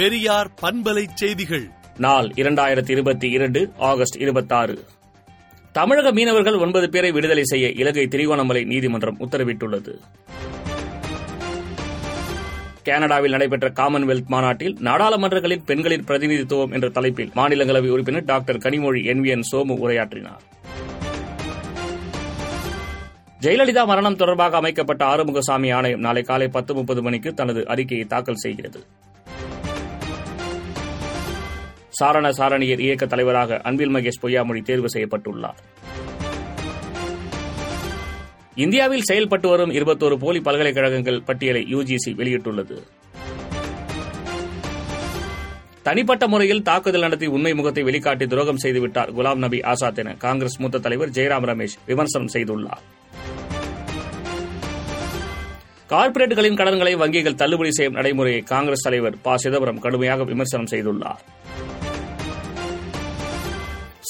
பெரியார் பண்பலை செய்திகள். நாள் இரண்டாயிரத்தி இருபத்தி இரண்டு ஆகஸ்ட் இருபத்தாறு. தமிழக மீனவர்கள் ஒன்பது பேரை விடுதலை செய்ய இலங்கை திருகோணமலை நீதிமன்றம் உத்தரவிட்டுள்ளது. கனடாவில் நடைபெற்ற காமன்வெல்த் மாநாட்டில் நாடாளுமன்றங்களின் பெண்களின் பிரதிநிதித்துவம் என்ற தலைப்பில் மாநிலங்களவை உறுப்பினர் டாக்டர் கனிமொழி என் வி என் சோமு உரையாற்றினார். ஜெயலலிதா மரணம் தொடர்பாக அமைக்கப்பட்ட ஆறுமுகசாமி ஆணையம் நாளை காலை பத்து முப்பது மணிக்கு தனது அறிக்கையை தாக்கல் செய்கிறது. சாரண சாரணியர் இயக்க தலைவராக அன்பில் மகேஷ் பொய்யாமொழி தேர்வு செய்யப்பட்டுள்ளார். இந்தியாவில் செயல்பட்டு வரும் இருபத்தோரு போலி பல்கலைக்கழகங்கள் பட்டியலை யுஜிசி வெளியிட்டுள்ளது. தனிப்பட்ட முறையில் தாக்குதல் நடத்தி உண்மை முகத்தை வெளிக்காட்டி துரோகம் செய்துவிட்டார் குலாம் நபி ஆசாத் என காங்கிரஸ் மூத்த தலைவர் ஜெயராம் ரமேஷ் விமர்சனம் செய்துள்ளார். கார்ப்பரேட்டுகளின் கடன்களை வங்கிகள் தள்ளுபடி செய்யும் நடைமுறையை காங்கிரஸ் தலைவர் ப சிதம்பரம் கடுமையாக விமர்சனம் செய்துள்ளார்.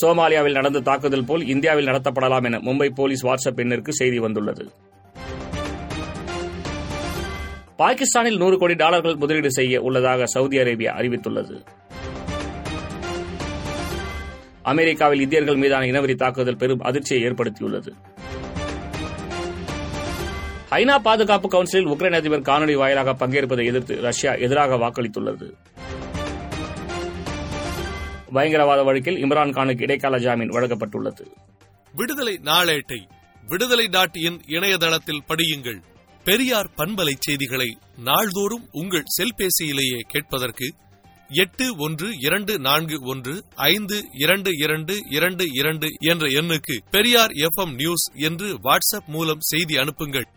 சோமாலியாவில் நடந்த தாக்குதல் போல் இந்தியாவில் நடத்தப்படலாம் என மும்பை போலீஸ் வாட்ஸ்அப் எண்ணிற்கு செய்தி வந்துள்ளது. பாகிஸ்தானில் நூறு கோடி டாலர்கள் முதலீடு செய்ய உள்ளதாக சவுதி அரேபியா அறிவித்துள்ளது. அமெரிக்காவில் இந்தியர்கள் மீதான இனவெறி தாக்குதல் பெரும் அதிர்ச்சியை ஏற்படுத்தியுள்ளது. ஐநா பாதுகாப்பு கவுன்சிலில் உக்ரைன் அதிபர் காணொலி வாயிலாக பங்கேற்பதை எதிர்த்து ரஷ்யா எதிராக வாக்களித்துள்ளது. பயங்கரவாத வழக்கில் இம்ரான்கானுக்கு இடைக்கால ஜாமீன் வழங்கப்பட்டுள்ளது. விடுதலை நாளேட்டை விடுதலை டாட் இன் இணையதளத்தில் படியுங்கள். பெரியார் பண்பலை செய்திகளை நாள்தோறும் உங்கள் செல்பேசியிலேயே கேட்பதற்கு எட்டு ஒன்று இரண்டு நான்கு ஒன்று ஐந்து இரண்டு இரண்டு இரண்டு இரண்டு என்ற எண்ணுக்கு பெரியார் எஃப் நியூஸ் என்று வாட்ஸ்அப் மூலம் செய்தி அனுப்புங்கள்.